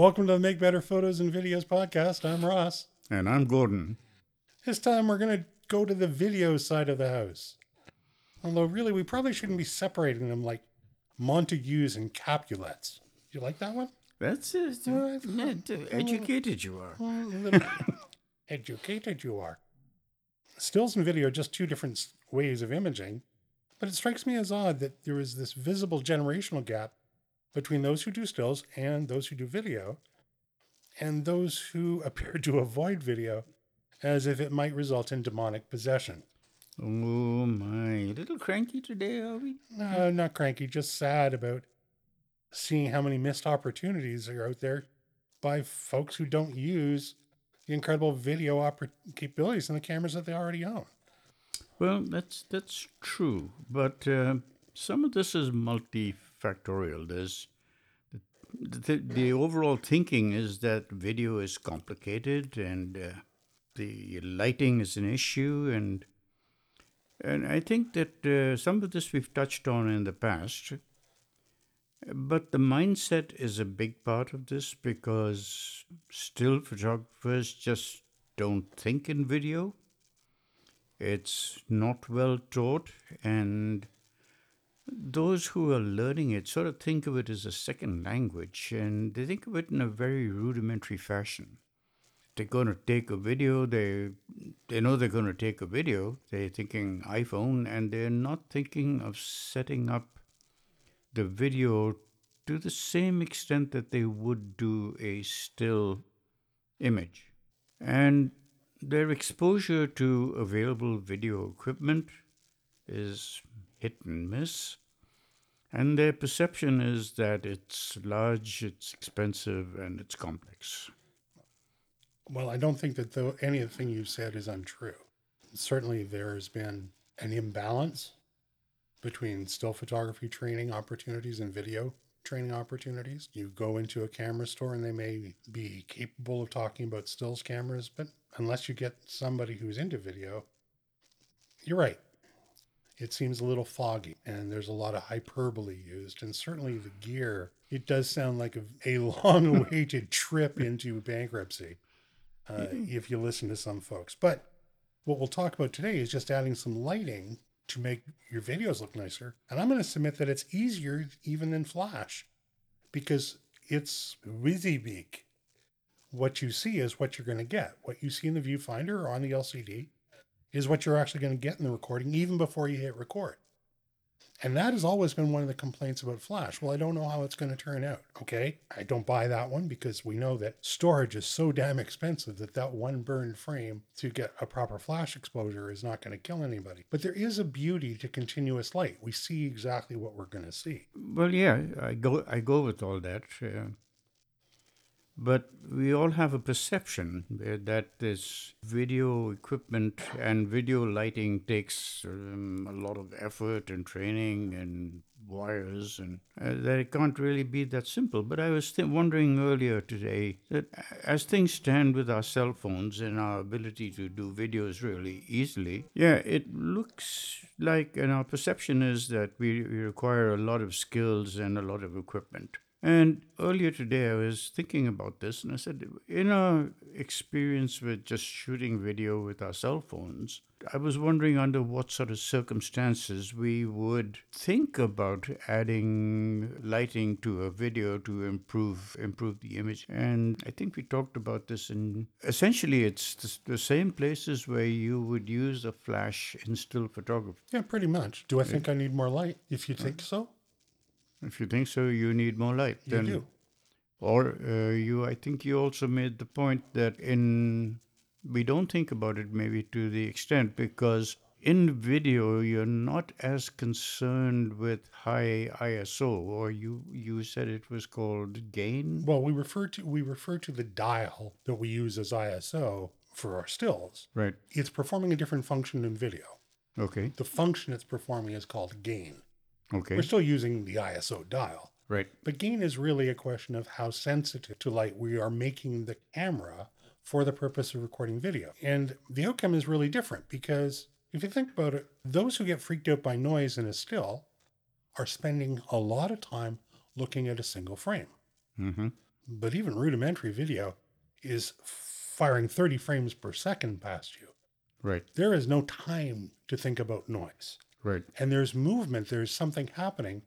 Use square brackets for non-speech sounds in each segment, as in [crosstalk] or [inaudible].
Welcome to the Make Better Photos and Videos podcast. I'm Ross. And I'm Gordon. This time we're going to go to the video side of the house. Although, really, we probably shouldn't be separating them like Montagues and Capulets. You like that one? That's it. Uh, Yeah, educated you are. Well, a little [laughs] educated you are. Stills and video are just two different ways of imaging, but it strikes me as odd that there is this visible generational gap between those who do stills and those who do video, and those who [laughs] appear to avoid video as if it might result in demonic possession. Oh my, a little cranky today, are we? No, not cranky, just sad about seeing how many missed opportunities are out there by folks who don't use the incredible video oppor- capabilities in the cameras that they already own. Well, that's that's true, but uh, some of this is multifactorial. There's the, the, the overall thinking is that video is complicated and uh, the lighting is an issue, and and I think that uh, some of this we've touched on in the past. But the mindset is a big part of this because still photographers just don't think in video. It's not well taught, and those who are learning it sort of think of it as a second language and they think of it in a very rudimentary fashion. They're going to take a video, they, they know they're going to take a video, they're thinking iPhone, and they're not thinking of setting up the video to the same extent that they would do a still image. And their exposure to available video equipment is hit and miss. And their perception is that it's large, it's expensive, and it's complex. Well, I don't think that though anything you've said is untrue. Certainly, there's been an imbalance between still photography training opportunities and video training opportunities. You go into a camera store and they may be capable of talking about stills cameras, but unless you get somebody who's into video, you're right. It seems a little foggy and there's a lot of hyperbole used. And certainly the gear, it does sound like a, a [laughs] long awaited trip into bankruptcy uh, if you listen to some folks. But what we'll talk about today is just adding some lighting to make your videos look nicer. And I'm going to submit that it's easier even than Flash because it's WYSIWYG. What you see is what you're going to get. What you see in the viewfinder or on the LCD is what you're actually going to get in the recording even before you hit record. And that has always been one of the complaints about Flash. Well, I don't know how it's going to turn out. Okay. I don't buy that one because we know that storage is so damn expensive that that one burned frame to get a proper flash exposure is not going to kill anybody. But there is a beauty to continuous light. We see exactly what we're going to see. Well, yeah, I go, I go with all that. Uh, but we all have a perception that this video equipment and video lighting takes um, a lot of effort and training and wires, and uh, that it can't really be that simple. But I was th- wondering earlier today that as things stand with our cell phones and our ability to do videos really easily, yeah, it looks like, and our perception is that we, we require a lot of skills and a lot of equipment. And earlier today, I was thinking about this, and I said, in our experience with just shooting video with our cell phones, I was wondering under what sort of circumstances we would think about adding lighting to a video to improve improve the image. And I think we talked about this, and essentially, it's the, the same places where you would use a flash in still photography. Yeah, pretty much. Do I think I need more light? If you think so, If you think so, you need more light. you then do. Or uh, you, I think you also made the point that in we don't think about it maybe to the extent because in video you're not as concerned with high ISO, or you you said it was called gain. Well, we refer to we refer to the dial that we use as ISO for our stills. Right. It's performing a different function in video. Okay. The function it's performing is called gain. Okay. We're still using the ISO dial, Right. but gain is really a question of how sensitive to light we are making the camera for the purpose of recording video. And the outcome is really different because if you think about it, those who get freaked out by noise in a still are spending a lot of time looking at a single frame. Mm-hmm. but even rudimentary video is firing 30 frames per second past you. Right. There is no time to think about noise. Right. And there's movement, there's something happening.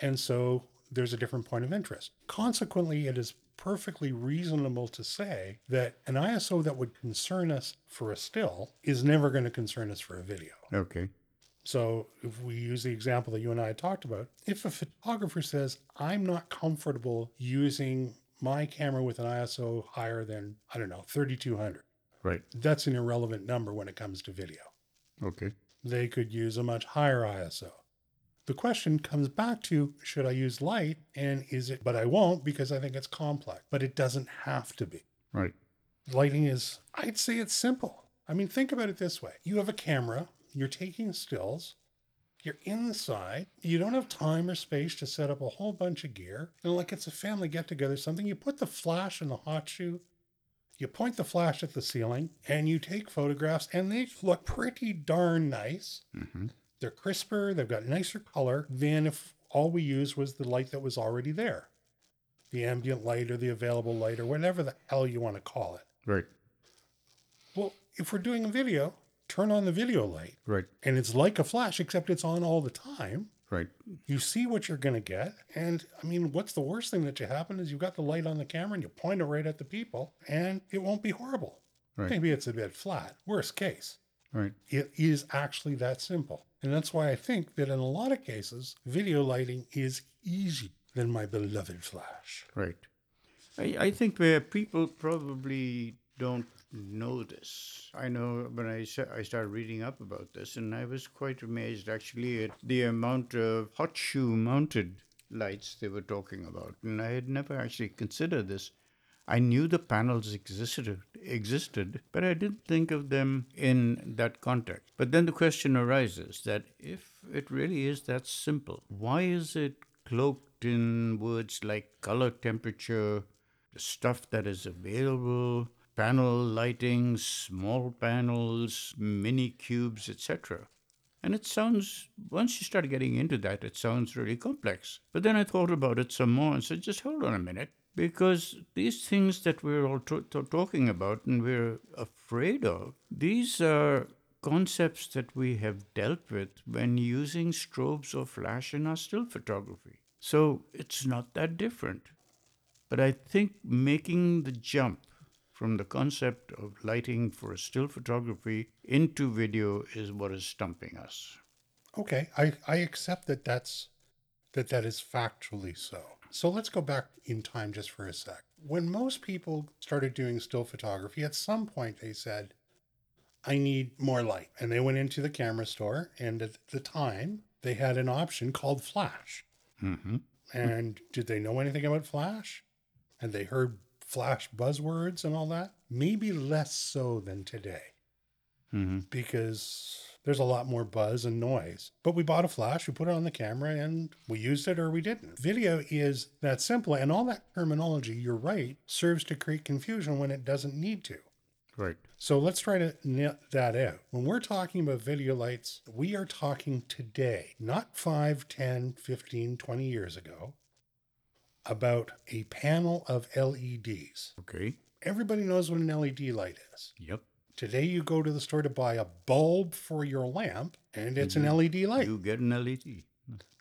And so there's a different point of interest. Consequently, it is perfectly reasonable to say that an ISO that would concern us for a still is never going to concern us for a video. Okay. So if we use the example that you and I talked about, if a photographer says, I'm not comfortable using my camera with an ISO higher than, I don't know, 3200, Right. that's an irrelevant number when it comes to video. Okay. They could use a much higher ISO. The question comes back to should I use light? And is it, but I won't because I think it's complex, but it doesn't have to be. Right. Lighting is, I'd say it's simple. I mean, think about it this way you have a camera, you're taking stills, you're inside, you don't have time or space to set up a whole bunch of gear. And like it's a family get together, something, you put the flash in the hot shoe, you point the flash at the ceiling, and you take photographs, and they look pretty darn nice. Mm-hmm. They're crisper, they've got nicer color than if all we used was the light that was already there the ambient light or the available light or whatever the hell you want to call it. Right. Well, if we're doing a video, turn on the video light Right. and it's like a flash, except it's on all the time. Right. You see what you're going to get. And I mean, what's the worst thing that you happen is you've got the light on the camera and you point it right at the people and it won't be horrible. Right. Maybe it's a bit flat. Worst case. Right. It is actually that simple. And that's why I think that in a lot of cases, video lighting is easier than my beloved flash. Right. I, I think where people probably don't know this. I know when I, I started reading up about this, and I was quite amazed actually at the amount of hot shoe mounted lights they were talking about. And I had never actually considered this. I knew the panels existed, existed, but I didn't think of them in that context. But then the question arises that if it really is that simple, why is it cloaked in words like color temperature, the stuff that is available, panel lighting, small panels, mini cubes, etc. And it sounds, once you start getting into that, it sounds really complex. But then I thought about it some more and said, just hold on a minute. Because these things that we're all t- t- talking about and we're afraid of, these are concepts that we have dealt with when using strobes or flash in our still photography. So it's not that different. But I think making the jump from the concept of lighting for still photography into video is what is stumping us. Okay, I, I accept that that's that that is factually so. So let's go back in time just for a sec. When most people started doing still photography, at some point they said, I need more light. And they went into the camera store, and at the time, they had an option called flash. Mm-hmm. And did they know anything about flash? And they heard flash buzzwords and all that? Maybe less so than today Mm-hmm. because there's a lot more buzz and noise. But we bought a flash, we put it on the camera, and we used it or we didn't. Video is that simple, and all that terminology, you're right, serves to create confusion when it doesn't need to. Right. So let's try to net that out. When we're talking about video lights, we are talking today, not 5, 10, 15, 20 years ago, about a panel of LEDs. Okay. Everybody knows what an LED light is. Yep. Today, you go to the store to buy a bulb for your lamp, and it's an LED light. You get an LED.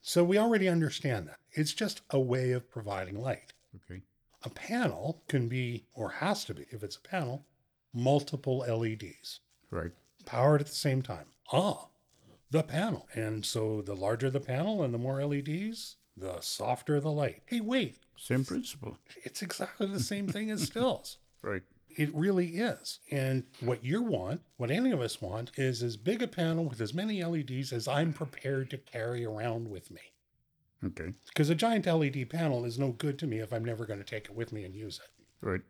So we already understand that. It's just a way of providing light. Okay. A panel can be, or has to be, if it's a panel, multiple LEDs Right. powered at the same time. Ah, the panel. And so the larger the panel and the more LEDs, the softer the light. Hey, wait, Same principle. it's exactly the same thing as [laughs] stills. Right. It really is. And what you want, what any of us want, is as big a panel with as many LEDs as I'm prepared to carry around with me. Okay. Because a giant LED panel is no good to me if I'm never going to take it with me and use it. Right.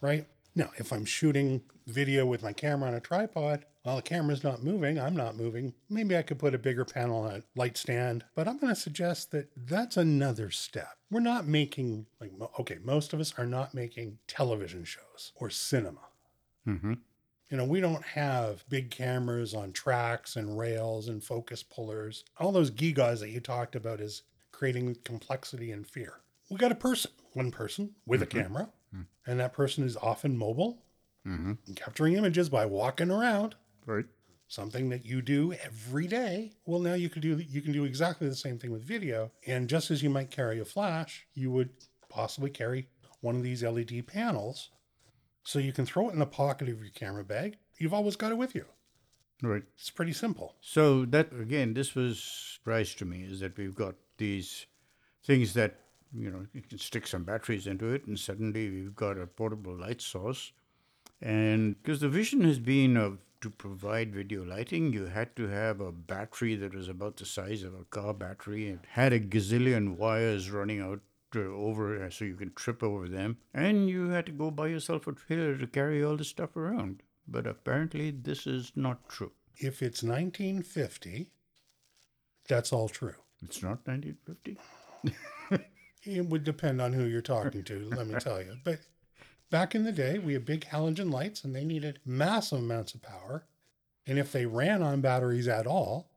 Right? Now, if I'm shooting video with my camera on a tripod, while the camera's not moving, I'm not moving. Maybe I could put a bigger panel on a light stand, but I'm going to suggest that that's another step. We're not making, like, okay, most of us are not making television shows or cinema. Mm-hmm. You know, we don't have big cameras on tracks and rails and focus pullers. All those gigas that you talked about is creating complexity and fear. we got a person, one person with a camera, Mm-hmm. and that person is often mobile, mm-hmm. capturing images by walking around. Right. Something that you do every day. Well, now you can do you can do exactly the same thing with video. And just as you might carry a flash, you would possibly carry one of these LED panels, so you can throw it in the pocket of your camera bag. You've always got it with you. Right. It's pretty simple. So that again, this was surprise to me is that we've got these things that you know you can stick some batteries into it, and suddenly we've got a portable light source. And because the vision has been of to provide video lighting, you had to have a battery that was about the size of a car battery and had a gazillion wires running out uh, over uh, so you can trip over them, and you had to go buy yourself a trailer to carry all this stuff around. But apparently, this is not true. If it's 1950, that's all true. It's not 1950. [laughs] It would depend on who you're talking to, let me tell you. [laughs] But back in the day, we had big halogen lights and they needed massive amounts of power. And if they ran on batteries at all,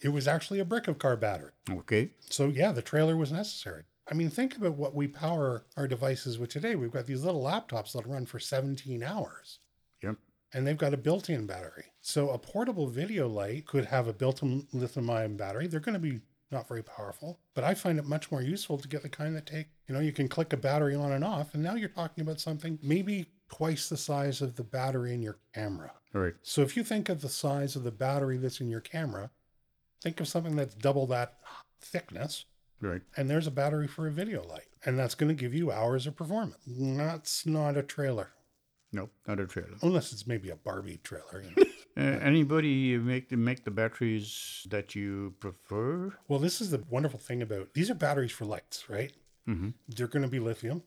it was actually a brick of car battery. Okay. So, yeah, the trailer was necessary. I mean, think about what we power our devices with today. We've got these little laptops that run for 17 hours Yep. and they've got a built in battery. So, a portable video light could have a built in lithium ion battery. They're going to be not very powerful, but I find it much more useful to get the kind that take, you know, you can click a battery on and off. And now you're talking about something maybe twice the size of the battery in your camera. All right. So, if you think of the size of the battery that's in your camera, think of something that's double that thickness Right. and there's a battery for a video light and that's going to give you hours of performance that's not a trailer Nope. Not a trailer. unless it's maybe a barbie trailer you know. Uh, anybody make the make the batteries that you prefer? well this is the wonderful thing about these are batteries for lights right Mhm. they're going to be lithium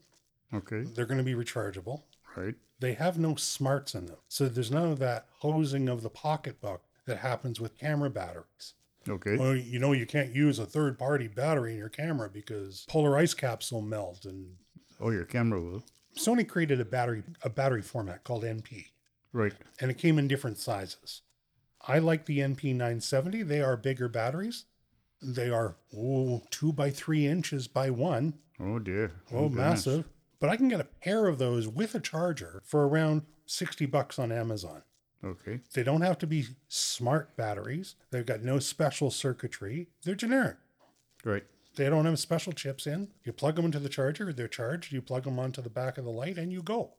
Okay. they're going to be rechargeable Right. they have no smarts in them so there's none of that hosing of the pocketbook that happens with camera batteries Okay. well you know you can't use a third party battery in your camera because polar ice caps will melt and Oh, your camera will. sony created a battery a battery format called np Right. and it came in different sizes. I like the NP970. They are bigger batteries. They are oh, two by three inches by one. Oh dear. Oh, oh, goodness. massive. But I can get a pair of those with a charger for around 60 bucks on Amazon. Okay. They don't have to be smart batteries. They've got no special circuitry. They're generic. Right. They don't have special chips in. You plug them into the charger, they're charged. You plug them onto the back of the light, and you go.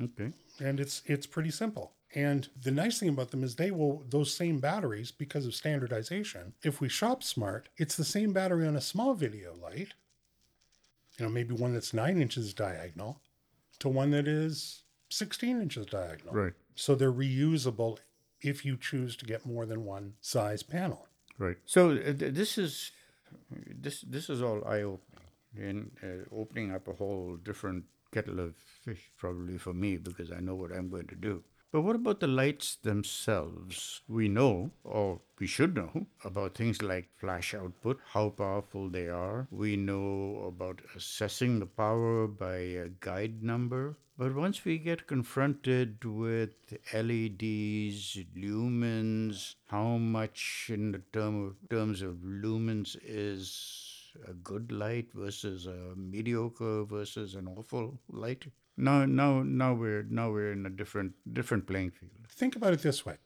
Okay. And it's it's pretty simple. And the nice thing about them is they will those same batteries because of standardization. If we shop smart, it's the same battery on a small video light. You know, maybe one that's nine inches diagonal, to one that is sixteen inches diagonal. Right. So they're reusable if you choose to get more than one size panel. Right. So uh, this is this this is all eye opening and uh, opening up a whole different kettle of fish probably for me because I know what I'm going to do. But what about the lights themselves? We know, or we should know, about things like flash output, how powerful they are. We know about assessing the power by a guide number. But once we get confronted with LEDs, lumens, how much in the term of, terms of lumens is a good light versus a mediocre versus an awful light? Now, now, now we're now we're in a different different playing field. Think about it this way.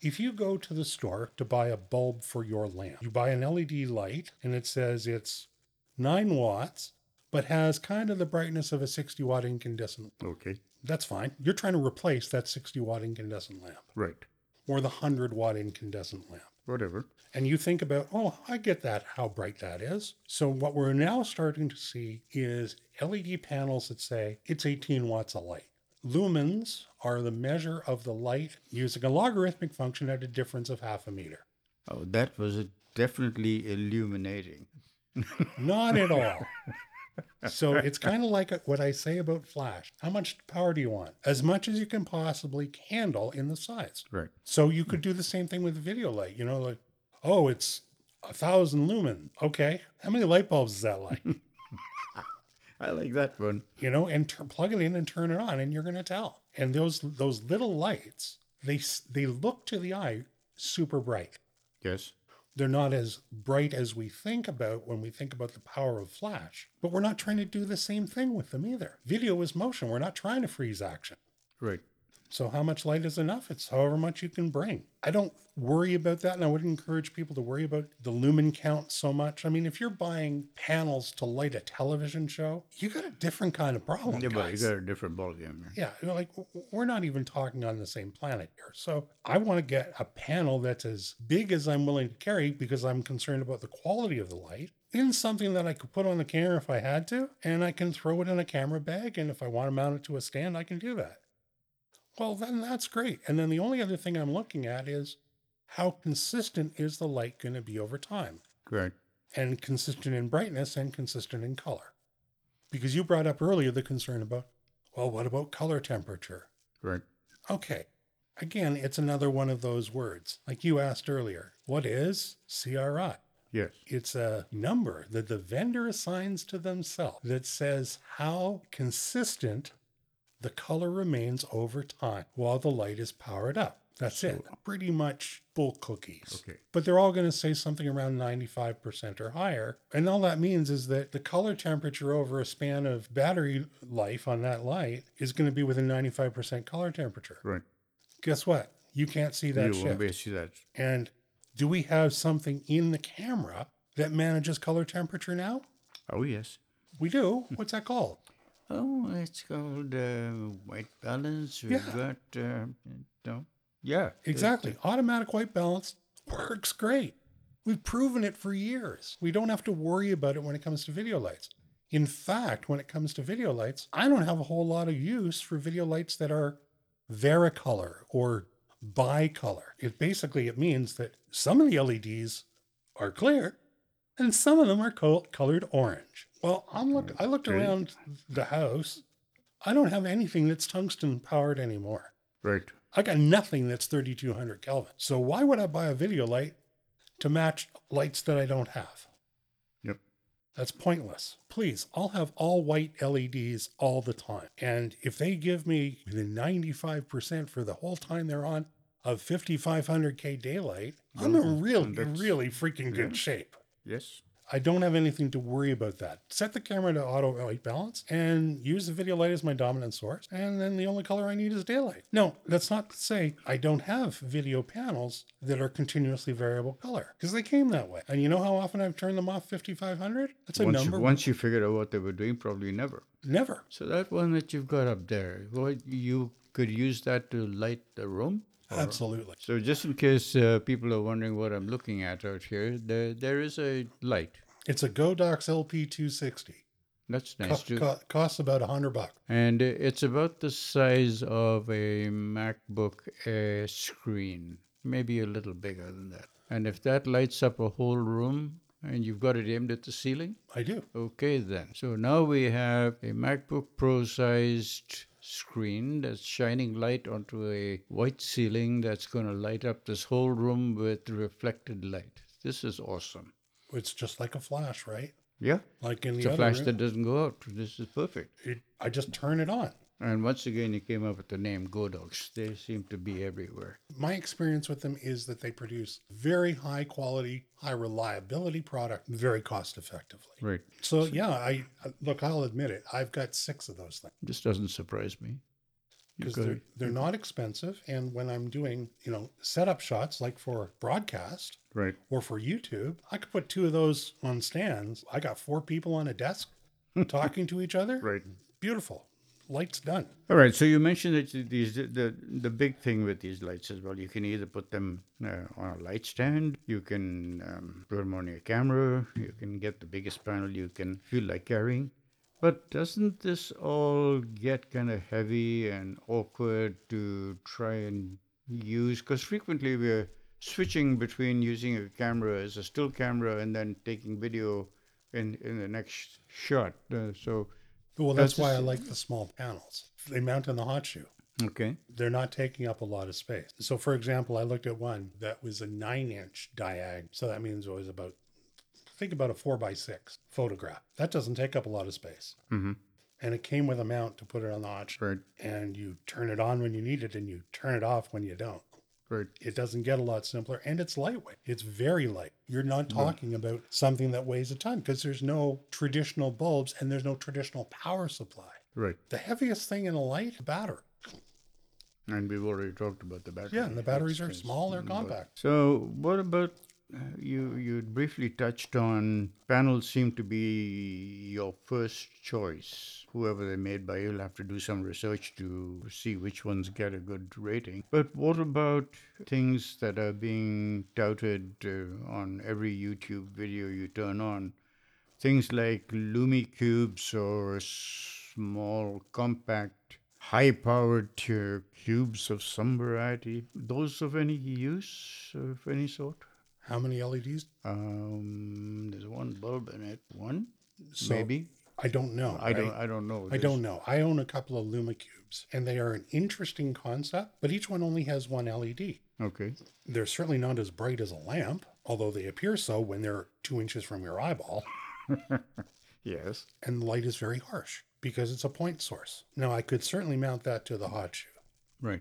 If you go to the store to buy a bulb for your lamp, you buy an LED light and it says it's 9 watts, but has kind of the brightness of a 60 watt incandescent. Okay, That's fine. You're trying to replace that 60 watt incandescent lamp right, or the 100 watt incandescent lamp. Whatever. And you think about, oh, I get that, how bright that is. So, what we're now starting to see is LED panels that say it's 18 watts of light. Lumens are the measure of the light using a logarithmic function at a difference of half a meter. Oh, that was definitely illuminating. [laughs] Not at all. So it's kind of like what I say about flash. How much power do you want? As much as you can possibly handle in the size. Right. So you could do the same thing with video light. You know, like, oh, it's a thousand lumen. Okay, how many light bulbs is that like? [laughs] I like that one. you know, and tur plug it in and turn it on, and you're going to tell. And those those little lights, they they look to the eye super bright. Yes. They're not as bright as we think about when we think about the power of flash. But we're not trying to do the same thing with them either. Video is motion. We're not trying to freeze action. Right. So how much light is enough? It's however much you can bring. I don't worry about that, and I wouldn't encourage people to worry about the lumen count so much. I mean, if you're buying panels to light a television show, you got a different kind of problem. Yeah, but you got a different ballgame. Yeah. Yeah, like we're not even talking on the same planet here. So I want to get a panel that's as big as I'm willing to carry because I'm concerned about the quality of the light in something that I could put on the camera if I had to, and I can throw it in a camera bag. And if I want to mount it to a stand, I can do that. Well, then that's great. And then the only other thing I'm looking at is how consistent is the light going to be over time? Correct. and consistent in brightness and consistent in color. Because you brought up earlier the concern about, well, what about color temperature? Right. Okay. Again, it's another one of those words. Like you asked earlier, what is CRI? Yes. It's a number that the vendor assigns to themselves that says how consistent the color remains over time while the light is powered up. That's it. Pretty much full cookies. Okay. But they're all going to say something around 95% or higher. And all that means is that the color temperature over a span of battery life on that light is going to be within 95% color temperature. Right. Guess what? You can't see that you shift. won't be able to see that. And do we have something in the camera that manages color temperature now? Oh yes. We do. What's that called? Oh, it's called uh, white balance. We've Yeah. got. Uh, no. Yeah. Exactly. Automatic white balance works great. We've proven it for years. We don't have to worry about it when it comes to video lights. In fact, when it comes to video lights, I don't have a whole lot of use for video lights that are varicolor or bicolor. It basically it means that some of the LEDs are clear and some of them are col- colored orange. Well, I'm look I looked around the house. I don't have anything that's tungsten powered anymore. Right. I got nothing that's 3200 Kelvin. So why would I buy a video light to match lights that I don't have? Yep. That's pointless. Please, I'll have all white LEDs all the time. And if they give me the 95% for the whole time they're on of 5500K daylight, I'm in really, really freaking good yeah. shape. Yes. I don't have anything to worry about that. Set the camera to auto uh, white balance and use the video light as my dominant source. And then the only color I need is daylight. No, that's not to say I don't have video panels that are continuously variable color because they came that way. And you know how often I've turned them off 5500? That's a once number. You, once you figured out what they were doing, probably never. Never. So that one that you've got up there, what you could use that to light the room. Absolutely. So just in case uh, people are wondering what I'm looking at out here, there there is a light. It's a Godox LP260. That's Co- nice too. co- costs about a hundred bucks. And it's about the size of a MacBook Air screen, maybe a little bigger than that. And if that lights up a whole room and you've got it aimed at the ceiling, I do. okay then. So now we have a MacBook Pro sized screen that's shining light onto a white ceiling that's going to light up this whole room with reflected light. This is awesome. It's just like a flash, right? Yeah, Like in the other flash room, that doesn't go out. This is perfect. it, I just turn it on. And once again, you came up with the name Godox. They seem to be everywhere. My experience with them is that they produce very high quality, high reliability product very cost effectively. Right. So yeah, I uh, look, I'll admit it. I've got six of those things This doesn't surprise me. Because they're, they're not expensive. And when I'm doing, you know, setup shots like for broadcast Right. or for YouTube, I could put two of those on stands. I got four people on a desk [laughs] talking to each other. Right. Beautiful. Lights done. All right. So you mentioned that these the the big thing with these lights as well. You can either put them uh, on a light stand. You can um, put them on your camera. You can get the biggest panel you can feel like carrying. But doesn't this all get kind of heavy and awkward to try and use? Because frequently we're switching between using a camera as a still camera and then taking video in in the next shot. Uh, so Well, that's That's why I like the small panels. They mount in the hot shoe. okay. they're not taking up a lot of space. So, for example, I looked at one that was a nine inch diag. So that means it was about, think about a four by six photograph. That doesn't take up a lot of space. Mm-hmm. And it came with a mount to put it on the hot, Right. and you turn it on when you need it, and you turn it off when you don't. Right. It doesn't get a lot simpler and it's lightweight. It's very light. You're not talking about something that weighs a ton because there's no traditional bulbs and there's no traditional power supply. Right. The heaviest thing in a light, battery. And we've already talked about the battery. Yeah, and the batteries are small, they're compact. So, what about you? You briefly touched on panels seem to be your first choice. Whoever they're made by, you'll have to do some research to see which ones get a good rating. But what about things that are being touted uh, on every YouTube video you turn on? Things like Lumi cubes or small, compact, high powered uh, cubes of some variety. Those of any use of any sort? How many LEDs? Um, there's one bulb in it. One, So, maybe. I don't know. I don't. I don't know. I don't know. I own a couple of Luma cubes, and they are an interesting concept, but each one only has one LED. Okay. They're certainly not as bright as a lamp, although they appear so when they're two inches from your eyeball, [laughs] Yes. and the light is very harsh because it's a point source. Now, I could certainly mount that to the hot shoe. Right.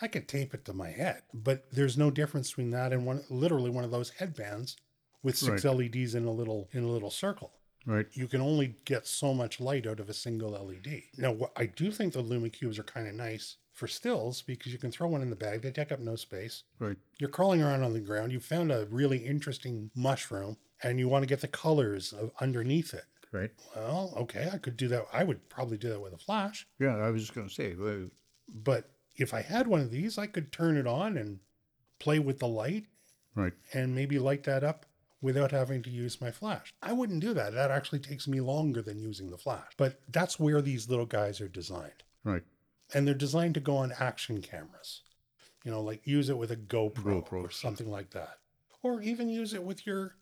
I could tape it to my head, but there's no difference between that and one literally one of those headbands with six LEDs in a little in a little circle. Right. You can only get so much light out of a single LED. Now, what I do think the Luma cubes are kind of nice for stills because you can throw one in the bag. They take up no space. Right. You're crawling around on the ground. You found a really interesting mushroom, and you want to get the colors of underneath it. Right. Well, okay, I could do that. I would probably do that with a flash. Yeah. I was just gonna say. Well, But if I had one of these, I could turn it on and play with the light right. and maybe light that up without having to use my flash. I wouldn't do that. That actually takes me longer than using the flash. But that's where these little guys are designed. Right. And they're designed to go on action cameras. You know, like use it with a GoPro, GoPro. or something like that. Or even use it with your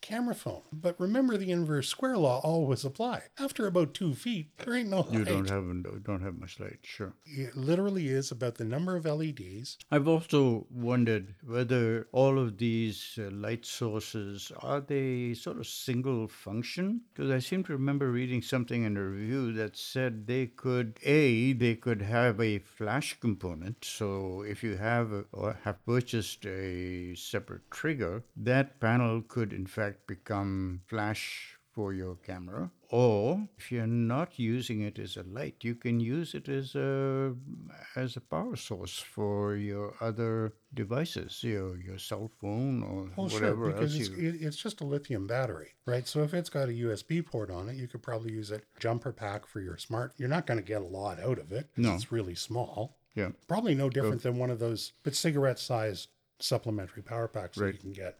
camera phone. But remember the inverse square law always apply. After about two feet, there ain't no You light. don't have don't have much light. Sure. It literally is about the number of LEDs. I've also wondered whether all of these uh, light sources are they sort of single function because I seem to remember reading something in a review that said they could a they could have a flash component so if you have a, or have purchased a separate trigger that panel could in fact become flash for your camera or if you're not using it as a light you can use it as a as a power source for your other devices your your cell phone or Well, sure, whatever because else it's, you it's just a lithium battery, right? So if it's got a USB port on it, you could probably use it jumper pack for your smart. You're not going to get a lot out of it. No. it's really small. yeah Probably no different than one of those, but cigarette-sized supplementary power packs that you can get,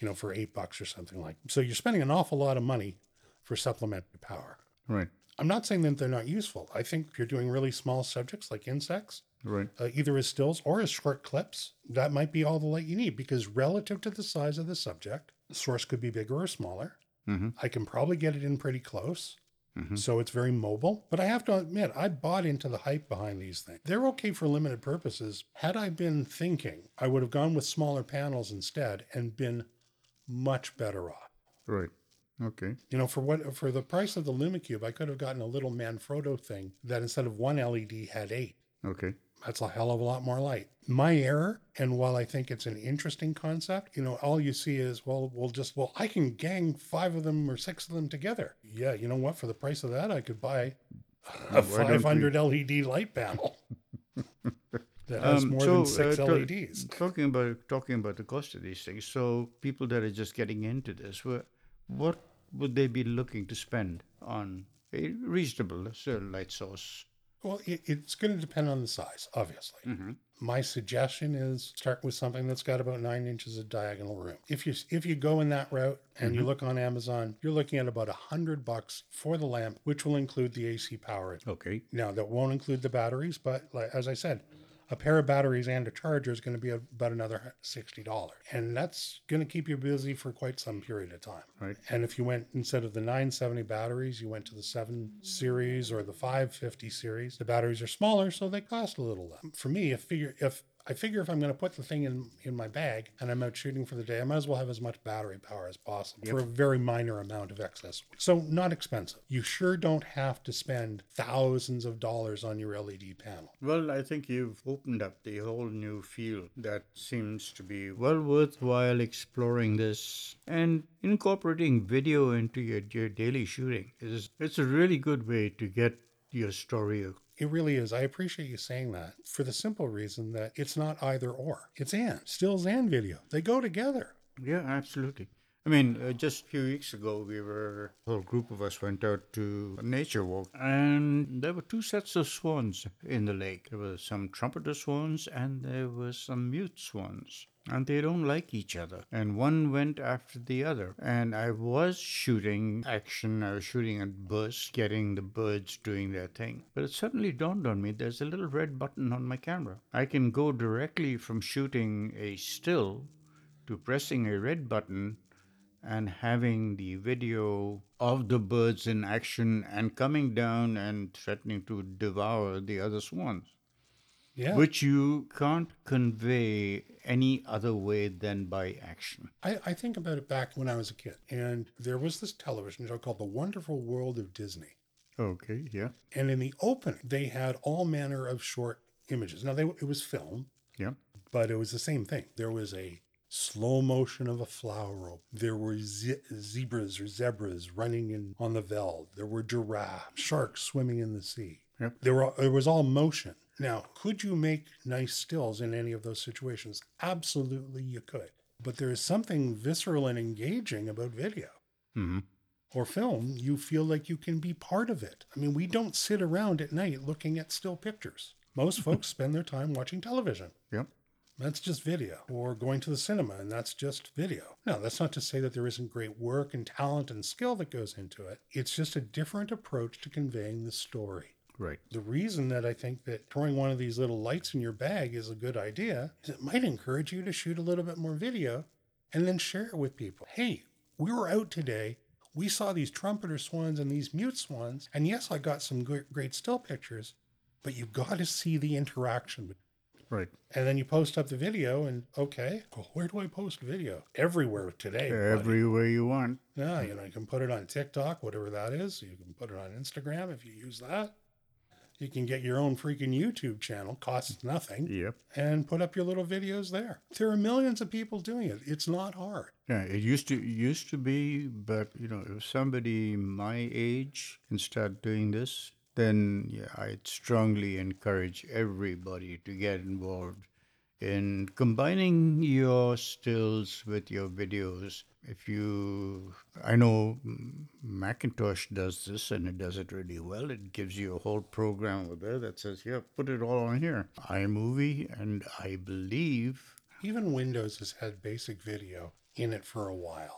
you know, for eight bucks or something like. So you're spending an awful lot of money for supplementary power. right I'm not saying that they're not useful. I think if you're doing really small subjects like insects, right uh, either as stills or as short clips, that might be all the light you need because relative to the size of the subject, the source could be bigger or smaller. mm-hmm. I can probably get it in pretty close. Mhm. So it's very mobile. But I have to admit, I bought into the hype behind these things. They're okay for limited purposes. Had I been thinking, I would have gone with smaller panels instead and been much better off. right okay You know, for what for the price of the LumiCube, I could have gotten a little Manfrotto thing that instead of one LED had eight. okay That's a hell of a lot more light. My error, and while I think it's an interesting concept, you know, all you see is, well, we'll just, well, I can gang five of them or six of them together. Yeah, you know what? For the price of that, I could buy a Why don't 500 LED light panel [laughs] that has Um, more so, than six uh, LEDs. talking about talking about the cost of these things so people that are just getting into this wha- what would they be looking to spend on a reasonable uh, light source Well, it, it's going to depend on the size, obviously. mm-hmm. My suggestion is start with something that's got about nine inches of diagonal room. If you if you go in that route and you look on Amazon, you're looking at about a hundred bucks for the lamp, which will include the AC power. okay Now that won't include the batteries, but like, as I said, a pair of batteries and a charger is going to be about another sixty dollars, and that's going to keep you busy for quite some period of time. right And if you went instead of the 970 batteries, you went to the 7 series or the 550 series, the batteries are smaller, so they cost a little less. For me, if figure if I figure if I'm going to put the thing in, in my bag and I'm out shooting for the day, I might as well have as much battery power as possible for a very minor amount of excess. So, not expensive. You sure don't have to spend thousands of dollars on your LED panel. Well, I think you've opened up the whole new field that seems to be well worthwhile exploring this and incorporating video into your, your daily shooting. Is it's a really good way to get your story It really is. I appreciate you saying that for the simple reason that it's not either or. It's and. Stills and video. They go together. Yeah, absolutely. I mean, uh, just a few weeks ago, we were a whole group of us went out to a nature walk, and there were two sets of swans in the lake. There were some trumpeter swans, and there were some mute swans. And they don't like each other. And one went after the other. And I was shooting action. I was shooting at birds, getting the birds doing their thing. But it suddenly dawned on me there's a little red button on my camera. I can go directly from shooting a still to pressing a red button and having the video of the birds in action and coming down and threatening to devour the other swans, Yeah. which you can't convey any other way than by action. I, I think about it back when I was a kid, and there was this television show called The Wonderful World of Disney. Okay, yeah, And in the opening, they had all manner of short images. Now, they, it was film, yeah, but it was the same thing. There was a slow motion of a flower rope. There were ze- zebras or zebras running in on the veld. There were giraffes, sharks swimming in the sea. Yep. There were it was all motion. Now, could you make nice stills in any of those situations? Absolutely, you could. But there is something visceral and engaging about video hmm or film. You feel like you can be part of it. I mean, we don't sit around at night looking at still pictures. Most [laughs] folks spend their time watching television. yep, That's just video. Or going to the cinema, and that's just video. No, that's not to say that there isn't great work and talent and skill that goes into it. It's just a different approach to conveying the story. right, The reason that I think that throwing one of these little lights in your bag is a good idea is it might encourage you to shoot a little bit more video and then share it with people. Hey, we were out today. We saw these trumpeter swans and these mute swans. And yes, I got some great, great still pictures, but you've got to see the interaction. Right. And then you post up the video, and okay, well, where do I post video? Everywhere today. buddy. Everywhere you want. Yeah, you know, you can put it on TikTok, whatever that is. You can put it on Instagram if you use that. You can get your own freaking YouTube channel, costs nothing, Yep. and put up your little videos there. There are millions of people doing it. It's not hard. Yeah, it used to used to be, but you know, if somebody my age can start doing this, then yeah, I'd strongly encourage everybody to get involved in combining your stills with your videos. If you, I know Macintosh does this and it does it really well. It gives you a whole program over there that says, "Yeah, put it all on here." iMovie, and I believe, Even Windows has had basic video in it for a while.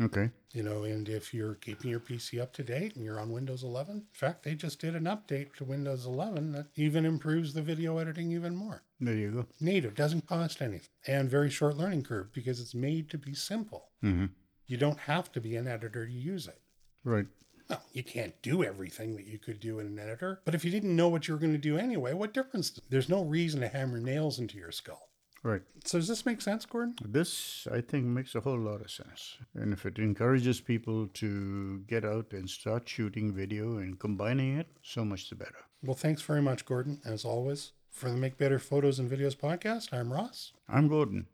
Okay, You know, and if you're keeping your PC up to date and you're on Windows 11, in fact, they just did an update to Windows 11 that even improves the video editing even more. there you go. native doesn't cost anything and very short learning curve because it's made to be simple hmm you don't have to be an editor to use it Right. Well, you can't do everything that you could do in an editor but if you didn't know what you were going to do anyway what difference there's no reason to hammer nails into your skull Right. so does this make sense gordon This, I think, makes a whole lot of sense. And if it encourages people to get out and start shooting video and combining it, so much the better. well thanks very much gordon as always for the make better photos and videos podcast i'm ross I'm Gordon.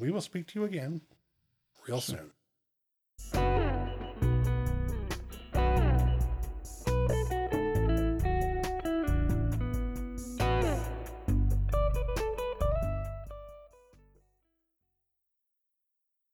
we will speak to you again real soon